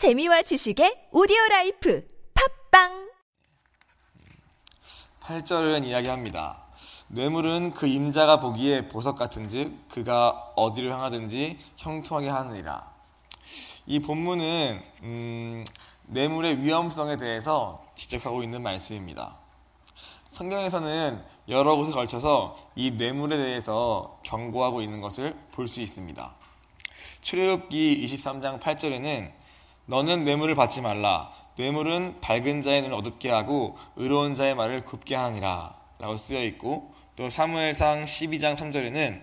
재미와 지식의 오디오 life 팟빵 8절은 이야기합니다. 뇌물은 그 임자가 보기에 보석 같은즉 그가 어디로 향하든지 형통하게 하느니라. 이 본문은 음, 뇌물의 위험성에 대해서 지적하고 있는 말씀입니다. 성경에서는 여러 곳에 걸쳐서 이 뇌물에 대해서 경고하고 있는 것을 볼 수 있습니다. 출애굽기 23장 8절에는 너는 뇌물을 받지 말라. 뇌물은 밝은 자의 눈을 어둡게 하고 의로운 자의 말을 굽게 하니라. 라고 쓰여 있고 또 사무엘상 12장 3절에는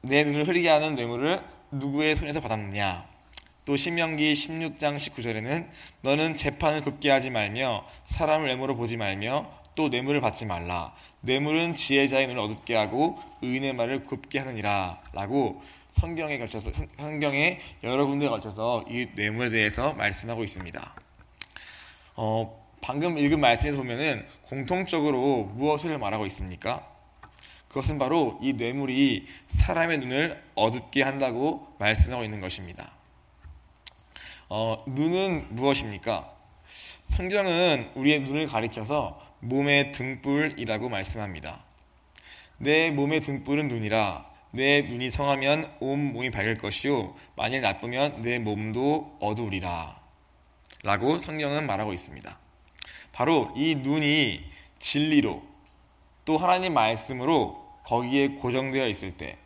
내 눈을 흐리게 하는 뇌물을 누구의 손에서 받았느냐. 또 신명기 16장 19절에는 너는 재판을 굽게 하지 말며 사람을 뇌물로 보지 말며 또 뇌물을 받지 말라. 뇌물은 지혜자의 눈을 어둡게 하고 의인의 말을 굽게 하느니라. 라고 성경에 걸쳐서 성경에 여러 군데에 걸쳐서 이 뇌물에 대해서 말씀하고 있습니다. 어, 방금 읽은 말씀에서 보면은 공통적으로 무엇을 말하고 있습니까? 그것은 바로 이 뇌물이 사람의 눈을 어둡게 한다고 말씀하고 있는 것입니다. 어, 눈은 무엇입니까? 성경은 우리의 눈을 가리켜서 몸의 등불이라고 말씀합니다. 내 몸의 등불은 눈이라 내 눈이 성하면 온 몸이 밝을 것이요 만일 나쁘면 내 몸도 어두우리라 라고 성경은 말하고 있습니다. 바로 이 눈이 진리로 또 하나님 말씀으로 거기에 고정되어 있을 때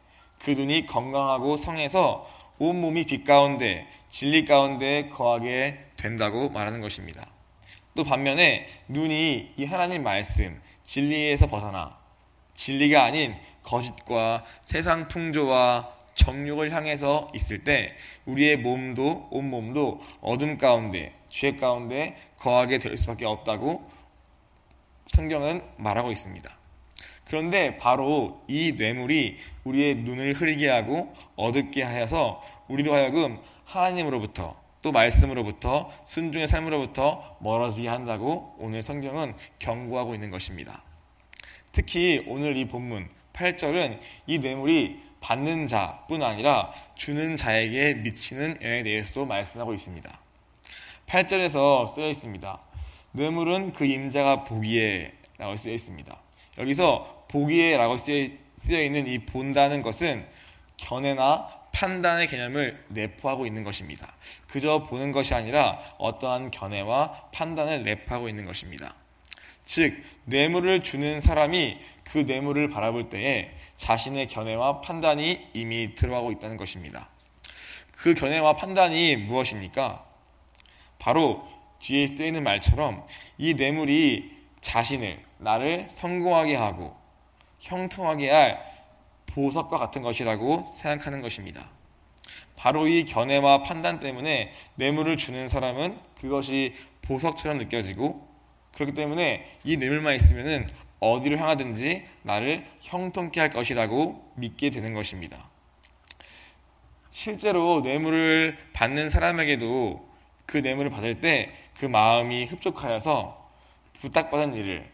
그 눈이 건강하고 성해서 온 몸이 빛 가운데 진리 가운데 거하게 된다고 말하는 것입니다. 또 반면에 눈이 이 하나님 말씀 진리에서 벗어나 진리가 아닌 거짓과 세상 풍조와 정욕을 향해서 있을 때 우리의 몸도 온 몸도 어둠 가운데 죄 가운데 거하게 될 수밖에 없다고 성경은 말하고 있습니다. 그런데 바로 이 뇌물이 우리의 눈을 흐리게 하고 어둡게 하여서 우리로 하여금 하나님으로부터 또 말씀으로부터 순종의 삶으로부터 멀어지게 한다고 오늘 성경은 경고하고 있는 것입니다. 특히 오늘 이 본문 8절은 이 뇌물이 받는 자뿐 아니라 주는 자에게 미치는 영향에 대해서도 말씀하고 있습니다. 8절에서 쓰여 있습니다. 뇌물은 그 임자가 보기에 라고 쓰여 있습니다. 여기서 보기에 라고 쓰여 있는 이 본다는 것은 견해나 판단의 개념을 내포하고 있는 것입니다. 그저 보는 것이 아니라 어떠한 견해와 판단을 내포하고 있는 것입니다. 즉, 뇌물을 주는 사람이 그 뇌물을 바라볼 때에 자신의 견해와 판단이 이미 들어가고 있다는 것입니다. 그 견해와 판단이 무엇입니까? 바로 뒤에 쓰이는 말처럼 이 뇌물이 자신을, 나를 성공하게 하고 형통하게 할 보석과 같은 것이라고 생각하는 것입니다. 바로 이 견해와 판단 때문에 뇌물을 주는 사람은 그것이 보석처럼 느껴지고 그렇기 때문에 이 뇌물만 있으면은 어디로 향하든지 나를 형통케 할 것이라고 믿게 되는 것입니다. 실제로 뇌물을 받는 사람에게도 그 뇌물을 받을 때 그 마음이 흡족하여서 부탁받은 일을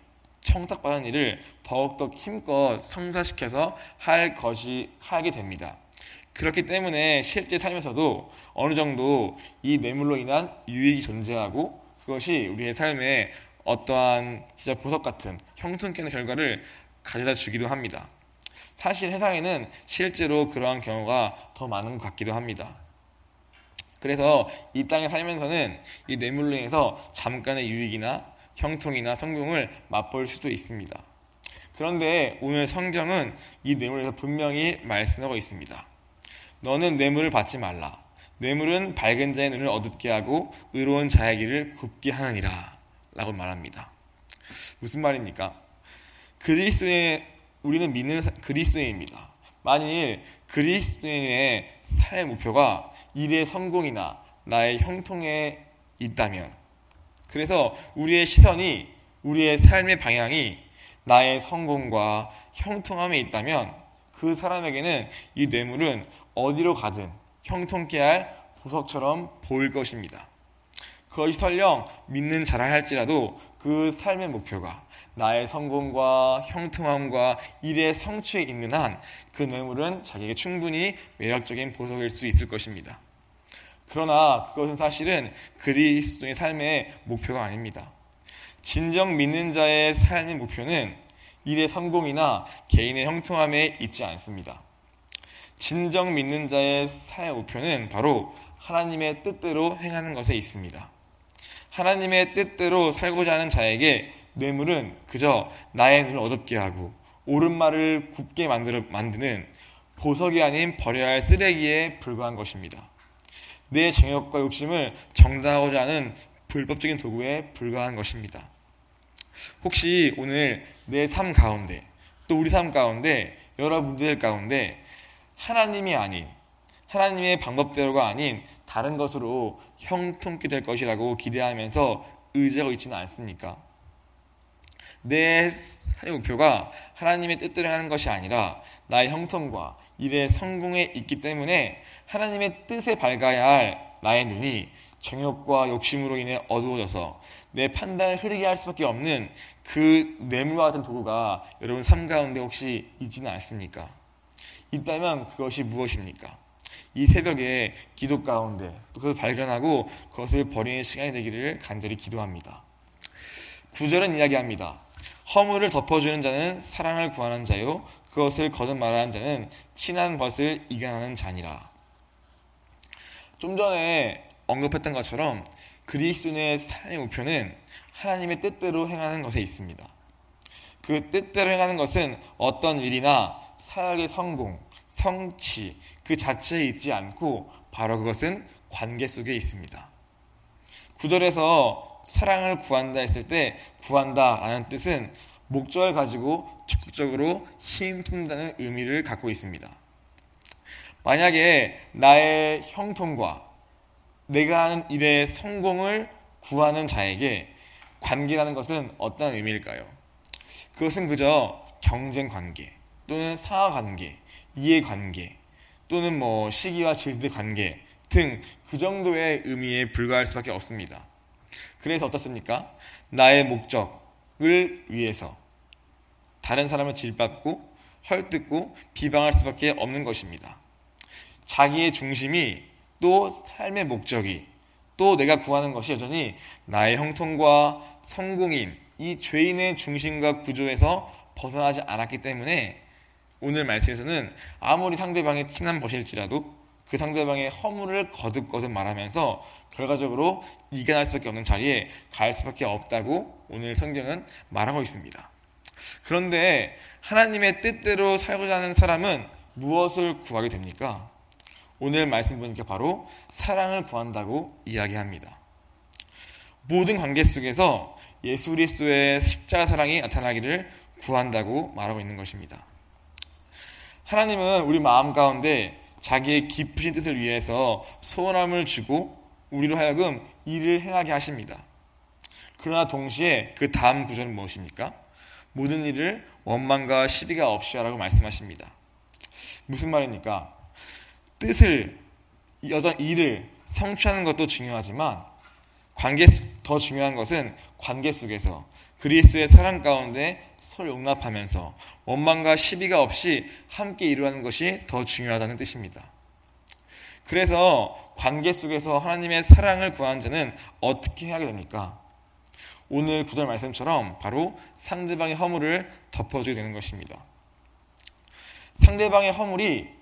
청탁받은 일을 더욱더 힘껏 성사시켜서 할 것이 하게 됩니다. 그렇기 때문에 실제 삶에서도 어느 정도 이 뇌물로 인한 유익이 존재하고 그것이 우리의 삶에 어떠한 진짜 보석 같은 형통케 하는 결과를 가져다 주기도 합니다. 사실 세상에는 실제로 그러한 경우가 더 많은 것 같기도 합니다. 그래서 이 땅에 살면서는 이 뇌물로 인해서 잠깐의 유익이나 형통이나 성공을 맛볼 수도 있습니다. 그런데 오늘 성경은 이 뇌물에서 분명히 말씀하고 있습니다. 너는 뇌물을 받지 말라. 뇌물은 밝은 자의 눈을 어둡게 하고 의로운 자의 길을 굽게 하느니라. 라고 말합니다. 무슨 말입니까? 그리스도의 우리는 믿는 그리스도인입니다. 만일 그리스도인의 삶의 목표가 일의 성공이나 나의 형통에 있다면 그래서 우리의 시선이 우리의 삶의 방향이 나의 성공과 형통함에 있다면 그 사람에게는 이 뇌물은 어디로 가든 형통케 할 보석처럼 보일 것입니다. 그것이 설령 믿는 자라 할지라도 그 삶의 목표가 나의 성공과 형통함과 일의 성취에 있는 한 그 뇌물은 자기에게 충분히 매력적인 보석일 수 있을 것입니다. 그러나 그것은 사실은 그리스도의 삶의 목표가 아닙니다. 진정 믿는 자의 삶의 목표는 일의 성공이나 개인의 형통함에 있지 않습니다. 진정 믿는 자의 삶의 목표는 바로 하나님의 뜻대로 행하는 것에 있습니다. 하나님의 뜻대로 살고자 하는 자에게 뇌물은 그저 나의 눈을 어둡게 하고 옳은 말을 굽게 만드는 보석이 아닌 버려야 할 쓰레기에 불과한 것입니다. 내 정욕과 욕심을 정당하고자 하는 불법적인 도구에 불과한 것입니다. 혹시 오늘 내 삶 가운데 또 우리 삶 가운데 여러분들 가운데 하나님이 아닌 하나님의 방법대로가 아닌 다른 것으로 형통케 될 것이라고 기대하면서 의지하고 있지는 않습니까? 내 삶의 목표가 하나님의 뜻대로 하는 것이 아니라 나의 형통과 일의 성공에 있기 때문에 하나님의 뜻에 밝아야 할 나의 눈이 정욕과 욕심으로 인해 어두워져서 내 판단을 흐리게 할 수밖에 없는 그 뇌물과 같은 도구가 여러분 삶 가운데 혹시 있지는 않습니까? 있다면 그것이 무엇입니까? 이 새벽에 기도 가운데 또 그것을 발견하고 그것을 버리는 시간이 되기를 간절히 기도합니다. 구절은 이야기합니다. 허물을 덮어주는 자는 사랑을 구하는 자요 그것을 거듭 말하는 자는 친한 것을 이겨나는 자니라. 좀 전에 언급했던 것처럼 그리스도인의 삶의 목표는 하나님의 뜻대로 행하는 것에 있습니다. 그 뜻대로 행하는 것은 어떤 일이나 사역의 성공, 성취 그 자체에 있지 않고 바로 그것은 관계 속에 있습니다. 구절에서 사랑을 구한다 했을 때 구한다라는 뜻은 목적을 가지고 적극적으로 힘쓴다는 의미를 갖고 있습니다. 만약에 나의 형통과 내가 하는 일의 성공을 구하는 자에게 관계라는 것은 어떤 의미일까요? 그것은 그저 경쟁 관계 또는 사화 관계, 이해 관계 또는 뭐 시기와 질의 관계 등 그 정도의 의미에 불과할 수밖에 없습니다. 그래서 어떻습니까? 나의 목적을 위해서 다른 사람을 질받고 헐뜯고 비방할 수밖에 없는 것입니다. 자기의 중심이 또 삶의 목적이 또 내가 구하는 것이 여전히 나의 형통과 성공인 이 죄인의 중심과 구조에서 벗어나지 않았기 때문에 오늘 말씀에서는 아무리 상대방이 친한 것일지라도 그 상대방의 허물을 거듭거듭 말하면서 결과적으로 이겨날 수밖에 없는 자리에 갈 수밖에 없다고 오늘 성경은 말하고 있습니다. 그런데 하나님의 뜻대로 살고자 하는 사람은 무엇을 구하게 됩니까? 오늘 말씀 보니까 바로 사랑을 구한다고 이야기합니다. 모든 관계 속에서 예수 그리스도의 십자가 사랑이 나타나기를 구한다고 말하고 있는 것입니다. 하나님은 우리 마음 가운데 자기의 깊으신 뜻을 위해서 소원함을 주고 우리로 하여금 일을 행하게 하십니다. 그러나 동시에 그 다음 구절은 무엇입니까? 모든 일을 원망과 시비가 없이 하라고 말씀하십니다. 무슨 말입니까? 뜻을 여전 일을 성취하는 것도 중요하지만 관계 더 중요한 것은 관계 속에서 그리스도의 사랑 가운데 서로 용납하면서 원망과 시비가 없이 함께 이루는 것이 더 중요하다는 뜻입니다. 그래서 관계 속에서 하나님의 사랑을 구하는 자는 어떻게 해야 됩니까? 오늘 구절 말씀처럼 바로 상대방의 허물을 덮어주게 되는 것입니다. 상대방의 허물이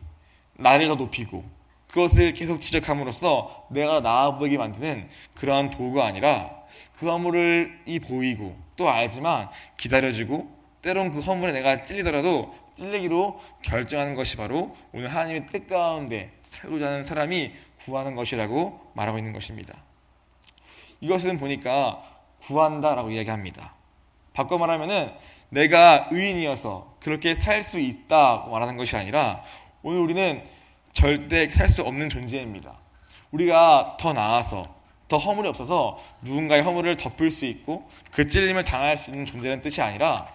나를 더 높이고 그것을 계속 지적함으로써 내가 나아 보이게 만드는 그러한 도구가 아니라 그 허물을 이 보이고 또 알지만 기다려주고 때론 그 허물에 내가 찔리더라도 찔리기로 결정하는 것이 바로 오늘 하나님의 뜻 가운데 살고자 하는 사람이 구하는 것이라고 말하고 있는 것입니다. 이것은 보니까 구한다라고 이야기합니다. 바꿔 말하면은 내가 의인이어서 그렇게 살 수 있다고 말하는 것이 아니라 오늘 우리는 절대 살 수 없는 존재입니다. 우리가 더 나아서 더 허물이 없어서 누군가의 허물을 덮을 수 있고 그 찔림을 당할 수 있는 존재라는 뜻이 아니라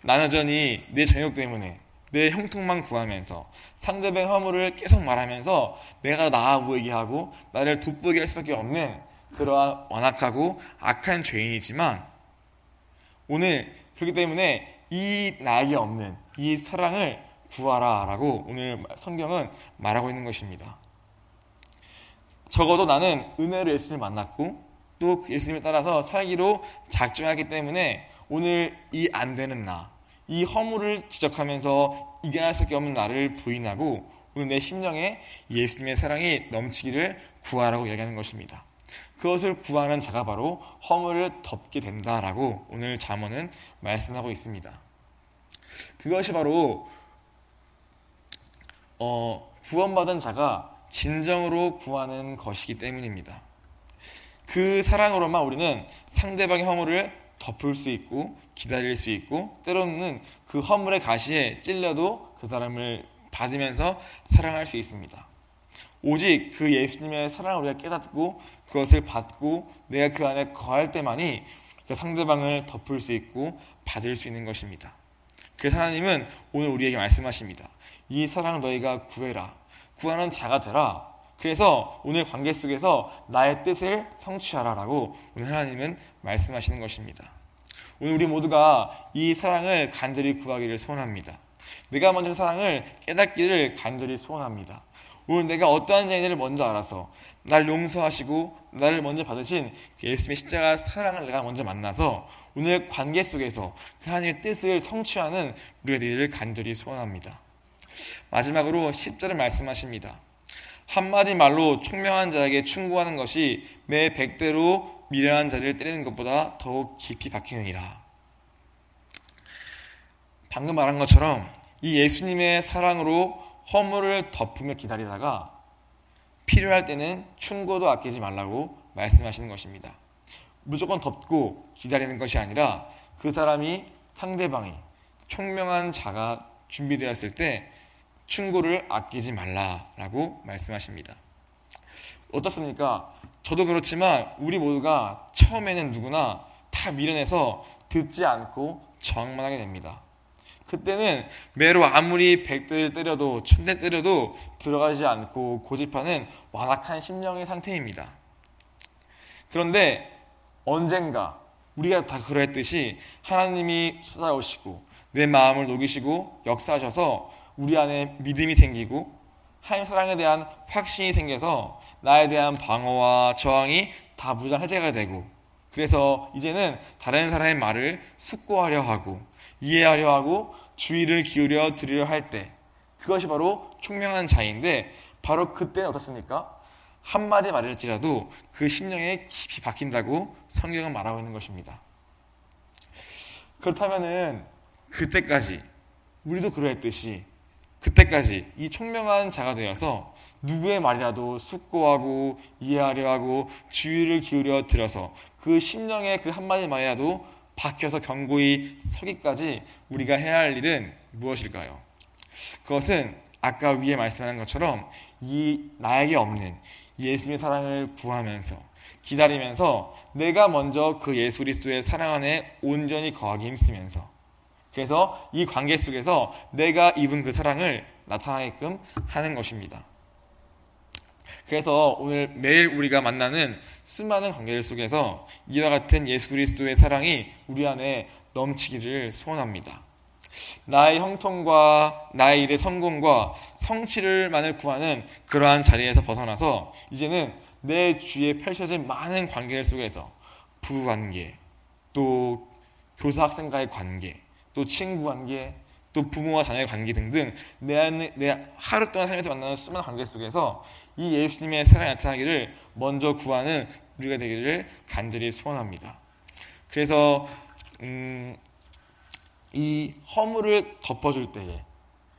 나는 여전히 내 정욕 때문에 내 형통만 구하면서 상대방의 허물을 계속 말하면서 내가 나아 보이게 하고 나를 돋보이게 할 수밖에 없는 그러한 완악하고 악한 죄인이지만 오늘 그렇기 때문에 이 나에게 없는 이 사랑을 구하라 라고 오늘 성경은 말하고 있는 것입니다. 적어도 나는 은혜로 예수님을 만났고 또 예수님을 따라서 살기로 작정하기 때문에 오늘 이 안 되는 나, 이 허물을 지적하면서 이겨낼 수밖에 없는 나를 부인하고 오늘 내 심령에 예수님의 사랑이 넘치기를 구하라고 얘기하는 것입니다. 그것을 구하는 자가 바로 허물을 덮게 된다라고 오늘 잠언은 말씀하고 있습니다. 그것이 바로 어, 구원받은 자가 진정으로 구하는 것이기 때문입니다. 그 사랑으로만 우리는 상대방의 허물을 덮을 수 있고 기다릴 수 있고 때로는 그 허물의 가시에 찔려도 그 사람을 받으면서 사랑할 수 있습니다. 오직 그 예수님의 사랑을 우리가 깨닫고 그것을 받고 내가 그 안에 거할 때만이 그 상대방을 덮을 수 있고 받을 수 있는 것입니다. 그래서 하나님은 오늘 우리에게 말씀하십니다. 이 사랑을 너희가 구해라. 구하는 자가 되라. 그래서 오늘 관계 속에서 나의 뜻을 성취하라라고 오늘 하나님은 말씀하시는 것입니다. 오늘 우리 모두가 이 사랑을 간절히 구하기를 소원합니다. 내가 먼저 그 사랑을 깨닫기를 간절히 소원합니다. 오늘 내가 어떠한 자인지를 먼저 알아서 날 용서하시고 나를 먼저 받으신 그 예수님의 십자가 사랑을 내가 먼저 만나서 오늘 관계 속에서 그 하나님의 뜻을 성취하는 우리가 되기를 간절히 소원합니다. 마지막으로 10절을 말씀하십니다. 한마디 말로 총명한 자에게 충고하는 것이 매 백대로 미련한 자를 때리는 것보다 더욱 깊이 박히느니라. 방금 말한 것처럼 이 예수님의 사랑으로 허물을 덮으며 기다리다가 필요할 때는 충고도 아끼지 말라고 말씀하시는 것입니다. 무조건 덮고 기다리는 것이 아니라 그 사람이 상대방이 총명한 자가 준비되었을 때 충고를 아끼지 말라라고 말씀하십니다. 어떻습니까? 저도 그렇지만 우리 모두가 처음에는 누구나 다 미련해서 듣지 않고 저항만 하게 됩니다. 그때는 매로 아무리 백대를 때려도 천대 때려도 들어가지 않고 고집하는 완악한 심령의 상태입니다. 그런데 언젠가 우리가 다 그랬듯이 하나님이 찾아오시고 내 마음을 녹이시고 역사하셔서 우리 안에 믿음이 생기고 하나님 사랑에 대한 확신이 생겨서 나에 대한 방어와 저항이 다 무장 해제가 되고 그래서 이제는 다른 사람의 말을 숙고하려 하고 이해하려 하고 주의를 기울여 드리려 할 때 그것이 바로 총명한 자인데 바로 그때는 어떻습니까? 한마디 말일지라도 그 심령에 깊이 박힌다고 성경은 말하고 있는 것입니다. 그렇다면은 그때까지 우리도 그러했듯이 그때까지 이 총명한 자가 되어서 누구의 말이라도 숙고하고 이해하려 하고 주의를 기울여 들어서 그 심령의 그 한마디 말이라도 박혀서 경고히 서기까지 우리가 해야 할 일은 무엇일까요? 그것은 아까 위에 말씀한 것처럼 이 나에게 없는 예수님의 사랑을 구하면서 기다리면서 내가 먼저 그 예수 그리스도의 사랑 안에 온전히 거하기 힘쓰면서 그래서 이 관계 속에서 내가 입은 그 사랑을 나타나게끔 하는 것입니다. 그래서 오늘 매일 우리가 만나는 수많은 관계들 속에서 이와 같은 예수 그리스도의 사랑이 우리 안에 넘치기를 소원합니다. 나의 형통과 나의 일의 성공과 성취를만을 구하는 그러한 자리에서 벗어나서 이제는 내 주위에 펼쳐진 많은 관계들 속에서 부부 관계, 또 교사 학생과의 관계, 또 친구 관계, 또 부모와 자녀의 관계 등등 내, 내 하루 동안 살면서 만나는 수많은 관계 속에서 이 예수님의 사랑이 나타나기를 먼저 구하는 우리가 되기를 간절히 소원합니다. 그래서 음, 이 허물을 덮어줄 때에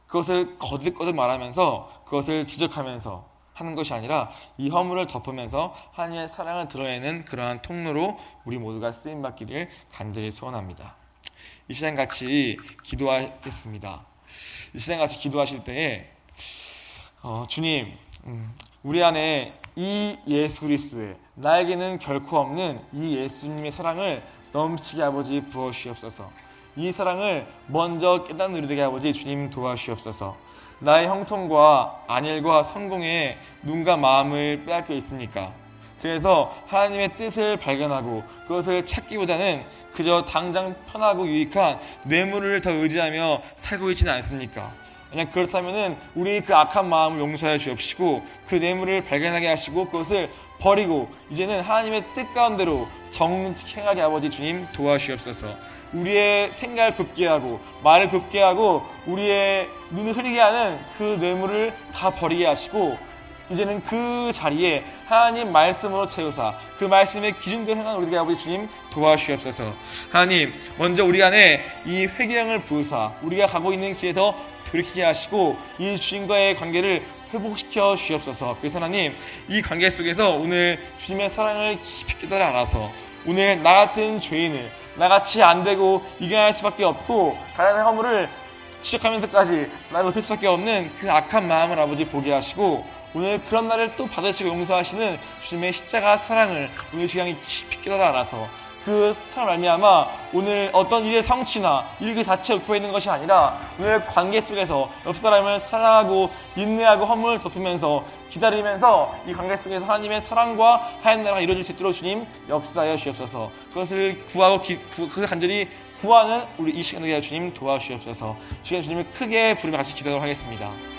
그것을 거듭거듭 말하면서 그것을 지적하면서 하는 것이 아니라 이 허물을 덮으면서 하나님의 사랑을 드러내는 그러한 통로로 우리 모두가 쓰임 받기를 간절히 소원합니다. 이 시간 같이 기도하겠습니다. 이 시간 같이 기도하실 때에 어, 주님 음, 우리 안에 이 예수 그리스도의 나에게는 결코 없는 이 예수님의 사랑을 넘치게 아버지 부어 주시옵소서. 이 사랑을 먼저 깨닫는 우리 되게 아버지 주님 도와주시옵소서. 나의 형통과 안일과 성공에 눈과 마음을 빼앗겨 있습니까? 그래서 하나님의 뜻을 발견하고 그것을 찾기보다는 그저 당장 편하고 유익한 뇌물을 더 의지하며 살고 있지는 않습니까? 만약 그렇다면은 우리 그 악한 마음을 용서해 주옵시고 그 뇌물을 발견하게 하시고 그것을 버리고 이제는 하나님의 뜻 가운데로 정직하게 아버지 주님 도와주옵소서. 우리의 생각을 굽게 하고 말을 굽게 하고 우리의 눈을 흐리게 하는 그 뇌물을 다 버리게 하시고 이제는 그 자리에 하나님 말씀으로 채우사 그 말씀의 기준대로 행하는 우리 아버지 주님 도와주옵소서. 하나님 먼저 우리 안에 이 회개형을 부으사 우리가 가고 있는 길에서 돌이키게 하시고 이 주님과의 관계를 회복시켜 주옵소서. 그래서 하나님 이 관계 속에서 오늘 주님의 사랑을 깊이 깨달아 알아서 오늘 나 같은 죄인을 나같이 안 되고 이겨낼 수밖에 없고 가난한 허물을 지적하면서까지 나를 높일 수밖에 없는 그 악한 마음을 아버지 보게 하시고 오늘 그런 날을 또 받으시고 용서하시는 주님의 십자가 사랑을 오늘 시간에 깊이 깨달아 알아서 그 사람 말미암아 오늘 어떤 일의 성취나 일 그 자체에 목표 있는 것이 아니라 오늘 관계 속에서 옆 사람을 사랑하고 인내하고 허물을 덮으면서 기다리면서 이 관계 속에서 하나님의 사랑과 하얀 나라가 이루어질 수 있도록 주님 역사하여 주옵소서 그것을 구하고 기, 구, 그 간절히 구하는 우리 이 시간에 주님 도와주시옵소서 시간 주님을 크게 부르며 같이 기도하도록 하겠습니다.